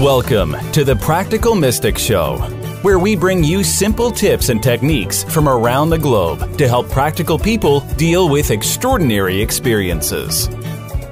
Welcome to the Practical Mystic Show, where we bring you simple tips and techniques from around the globe to help practical people deal with extraordinary experiences.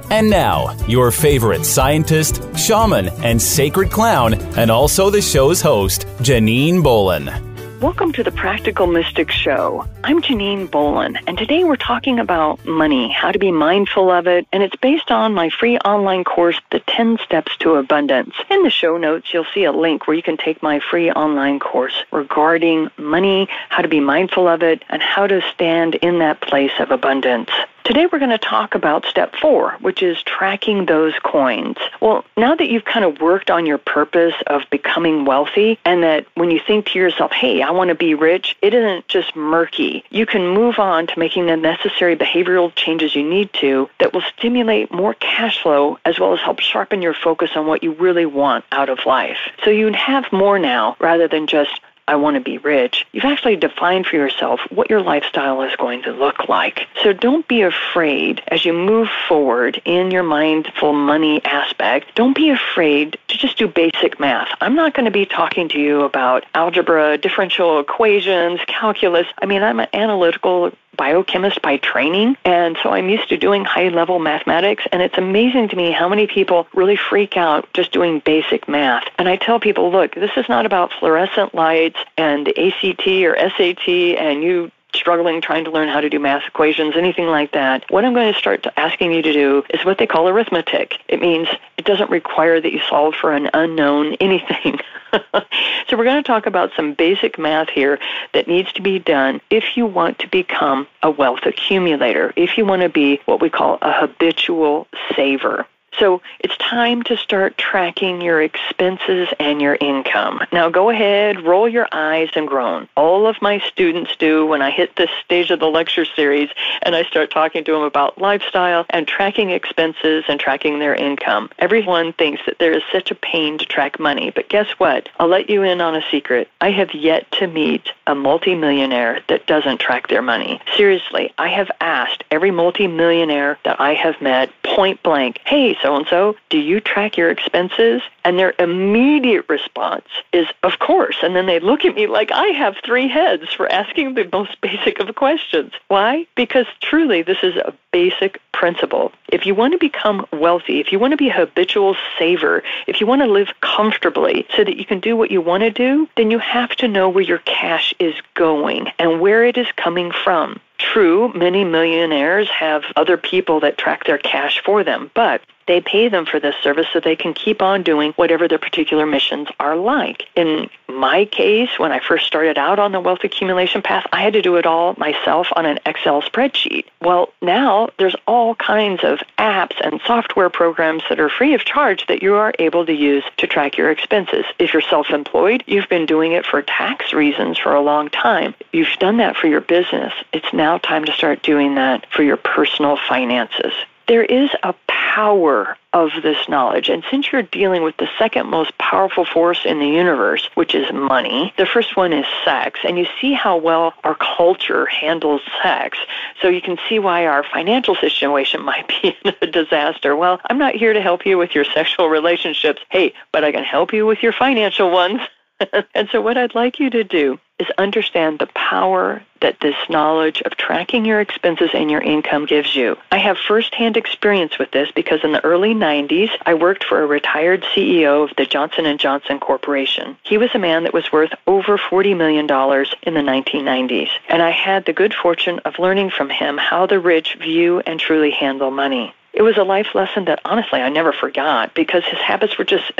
And now, your favorite scientist, shaman, and sacred clown, and also the show's host, Janine Bolon. Welcome to the Practical Mystic Show. I'm Janine Bolon, and today we're talking about money, how to be mindful of it, and it's based on my free online course, The 10 Steps to Abundance. In the show notes, you'll see a link where you can take my free online course regarding money, how to be mindful of it, and how to stand in that place of abundance. Today we're going to talk about step four, which is tracking those coins. Well, now that you've kind of worked on your purpose of becoming wealthy, and that when you think to yourself, hey, I want to be rich, it isn't just murky. You can move on to making the necessary behavioral changes you need to that will stimulate more cash flow as well as help sharpen your focus on what you really want out of life. So you'd have more now rather than just I want to be rich, you've actually defined for yourself what your lifestyle is going to look like. So don't be afraid as you move forward in your mindful money aspect. Don't be afraid to just do basic math. I'm not going to be talking to you about algebra, differential equations, calculus. I mean, I'm an analytical biochemist by training, and so I'm used to doing high level mathematics, and it's amazing to me how many people really freak out just doing basic math. And I tell people, look, this is not about fluorescent lights and ACT or SAT and you struggling trying to learn how to do math equations, anything like that, what I'm going to start asking you to do is what they call arithmetic. It means it doesn't require that you solve for an unknown anything. so we're going to talk about some basic math here that needs to be done if you want to become a wealth accumulator, if you want to be what we call a habitual saver. So it's time to start tracking your expenses and your income. Now go ahead, roll your eyes and groan. All of my students do when I hit this stage of the lecture series and I start talking to them about lifestyle and tracking expenses and tracking their income. Everyone thinks that there is such a pain to track money, but guess what? I'll let you in on a secret. I have yet to meet a multimillionaire that doesn't track their money. Seriously, I have asked every multimillionaire that I have met point blank, hey, so and so, do you track your expenses? And their immediate response is, of course. And then they look at me like I have three heads for asking the most basic of questions. Why? Because truly, this is a basic principle. If you want to become wealthy, if you want to be a habitual saver, if you want to live comfortably so that you can do what you want to do, then you have to know where your cash is going and where it is coming from. True, many millionaires have other people that track their cash for them, but they pay them for this service so they can keep on doing whatever their particular missions are like. In my case, when I first started out on the wealth accumulation path, I had to do it all myself on an Excel spreadsheet. Well, now there's all kinds of apps and software programs that are free of charge that you are able to use to track your expenses. If you're self employed, you've been doing it for tax reasons for a long time. You've done that for your business. It's now time to start doing that for your personal finances there is a power of this knowledge. And since you're dealing with the second most powerful force in the universe, which is money, the first one is sex. And you see how well our culture handles sex. So you can see why our financial situation might be a disaster. Well, I'm not here to help you with your sexual relationships. Hey, but I can help you with your financial ones. and so what I'd like you to do is understand the power that this knowledge of tracking your expenses and your income gives you. I have firsthand experience with this because in the early 90s, I worked for a retired CEO of the Johnson & Johnson Corporation. He was a man that was worth over $40 million in the 1990s, and I had the good fortune of learning from him how the rich view and truly handle money. It was a life lesson that honestly I never forgot because his habits were just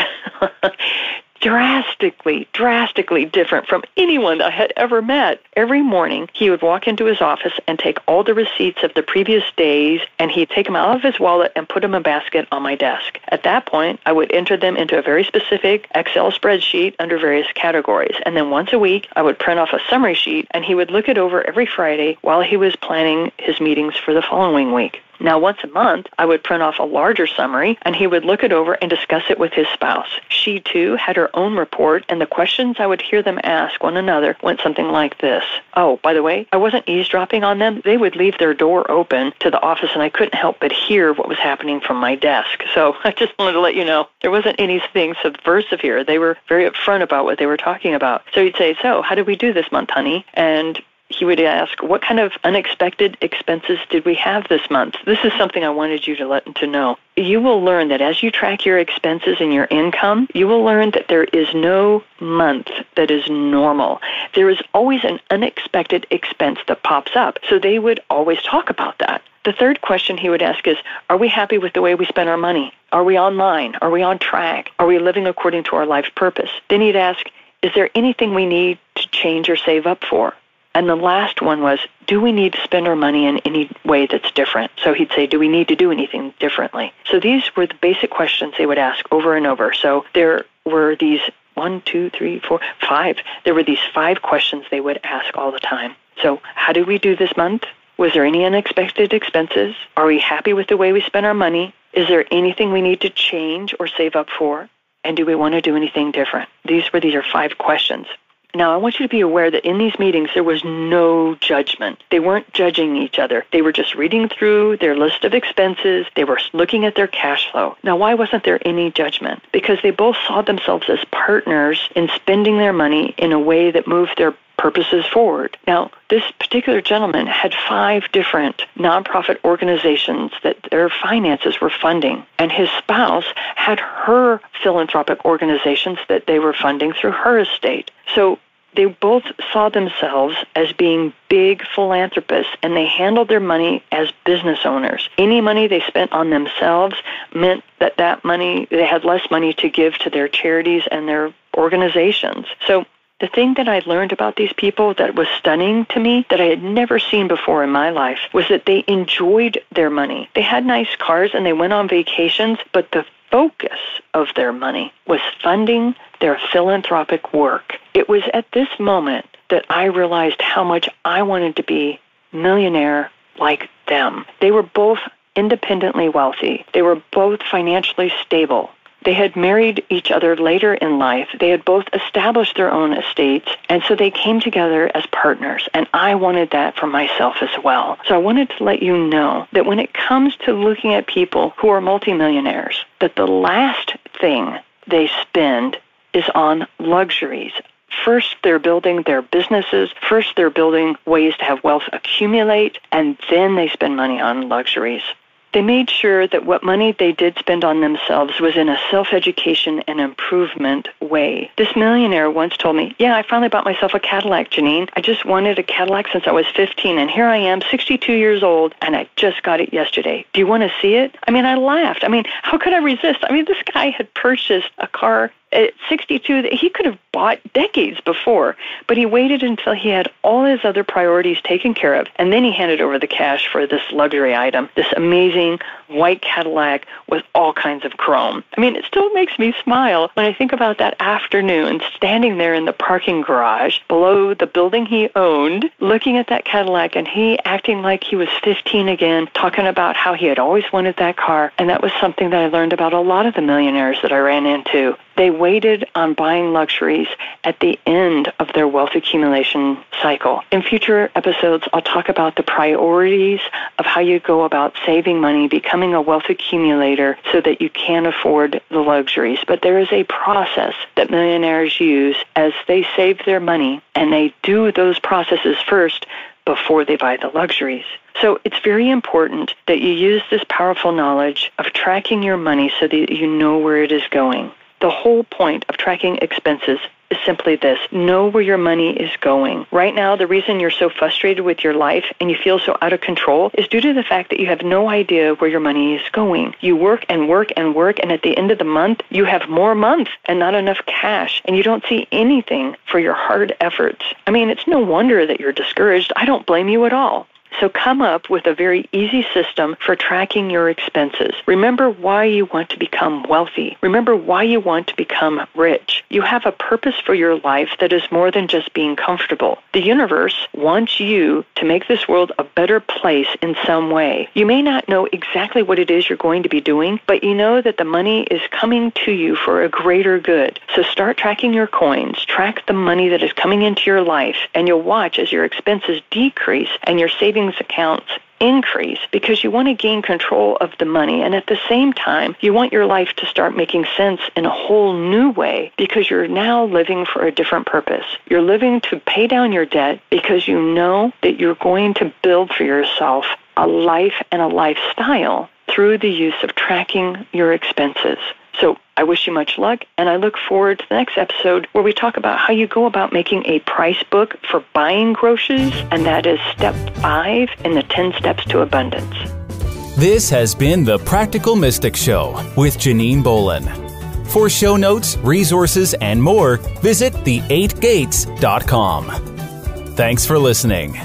drastically, drastically different from anyone I had ever met. Every morning, he would walk into his office and take all the receipts of the previous days, and he'd take them out of his wallet and put them in a basket on my desk. At that point, I would enter them into a very specific Excel spreadsheet under various categories. And then once a week, I would print off a summary sheet, and he would look it over every Friday while he was planning his meetings for the following week. Now, once a month, I would print off a larger summary and he would look it over and discuss it with his spouse. She, too, had her own report, and the questions I would hear them ask one another went something like this Oh, by the way, I wasn't eavesdropping on them. They would leave their door open to the office, and I couldn't help but hear what was happening from my desk. So I just wanted to let you know there wasn't anything subversive here. They were very upfront about what they were talking about. So he'd say, So, how did we do this month, honey? And he would ask, What kind of unexpected expenses did we have this month? This is something I wanted you to let to know. You will learn that as you track your expenses and your income, you will learn that there is no month that is normal. There is always an unexpected expense that pops up. So they would always talk about that. The third question he would ask is Are we happy with the way we spend our money? Are we online? Are we on track? Are we living according to our life purpose? Then he'd ask, Is there anything we need to change or save up for? And the last one was, do we need to spend our money in any way that's different? So he'd say, do we need to do anything differently? So these were the basic questions they would ask over and over. So there were these one, two, three, four, five. There were these five questions they would ask all the time. So how did we do this month? Was there any unexpected expenses? Are we happy with the way we spend our money? Is there anything we need to change or save up for? And do we want to do anything different? These were these are five questions. Now, I want you to be aware that in these meetings, there was no judgment. They weren't judging each other. They were just reading through their list of expenses. They were looking at their cash flow. Now, why wasn't there any judgment? Because they both saw themselves as partners in spending their money in a way that moved their purposes forward. Now, this particular gentleman had five different nonprofit organizations that their finances were funding, and his spouse had her philanthropic organizations that they were funding through her estate. So they both saw themselves as being big philanthropists and they handled their money as business owners. Any money they spent on themselves meant that that money, they had less money to give to their charities and their organizations. So the thing that I learned about these people that was stunning to me, that I had never seen before in my life, was that they enjoyed their money. They had nice cars and they went on vacations, but the focus of their money was funding their philanthropic work. It was at this moment that I realized how much I wanted to be millionaire like them. They were both independently wealthy. They were both financially stable. They had married each other later in life. They had both established their own estates, and so they came together as partners. And I wanted that for myself as well. So I wanted to let you know that when it comes to looking at people who are multimillionaires, that the last thing they spend is on luxuries. First, they're building their businesses. First, they're building ways to have wealth accumulate, and then they spend money on luxuries. They made sure that what money they did spend on themselves was in a self education and improvement way. This millionaire once told me, Yeah, I finally bought myself a Cadillac, Janine. I just wanted a Cadillac since I was 15, and here I am, 62 years old, and I just got it yesterday. Do you want to see it? I mean, I laughed. I mean, how could I resist? I mean, this guy had purchased a car at 62 that he could have bought decades before, but he waited until he had all his other priorities taken care of, and then he handed over the cash for this luxury item, this amazing white Cadillac with all kinds of chrome. I mean, it still makes me smile when I think about that afternoon standing there in the parking garage below the building he owned, looking at that Cadillac, and he acting like he was 15 again, talking about how he had always wanted that car. And that was something that I learned about a lot of the millionaires that I ran into. They waited on buying luxuries at the end of their wealth accumulation cycle. In future episodes, I'll talk about the priorities of how you go about saving money, becoming a wealth accumulator so that you can afford the luxuries. But there is a process that millionaires use as they save their money, and they do those processes first before they buy the luxuries. So it's very important that you use this powerful knowledge of tracking your money so that you know where it is going. The whole point of tracking expenses is simply this know where your money is going. Right now, the reason you're so frustrated with your life and you feel so out of control is due to the fact that you have no idea where your money is going. You work and work and work, and at the end of the month, you have more months and not enough cash, and you don't see anything for your hard efforts. I mean, it's no wonder that you're discouraged. I don't blame you at all. So come up with a very easy system for tracking your expenses. Remember why you want to become wealthy. Remember why you want to become rich. You have a purpose for your life that is more than just being comfortable. The universe wants you to make this world a better place in some way. You may not know exactly what it is you're going to be doing, but you know that the money is coming to you for a greater good. So start tracking your coins, track the money that is coming into your life, and you'll watch as your expenses decrease and your savings accounts increase because you want to gain control of the money and at the same time you want your life to start making sense in a whole new way because you're now living for a different purpose. You're living to pay down your debt because you know that you're going to build for yourself a life and a lifestyle through the use of tracking your expenses. So I wish you much luck, and I look forward to the next episode where we talk about how you go about making a price book for buying groceries, and that is step five in the 10 steps to abundance. This has been the Practical Mystic Show with Janine Bolon. For show notes, resources, and more, visit the8gates.com. Thanks for listening.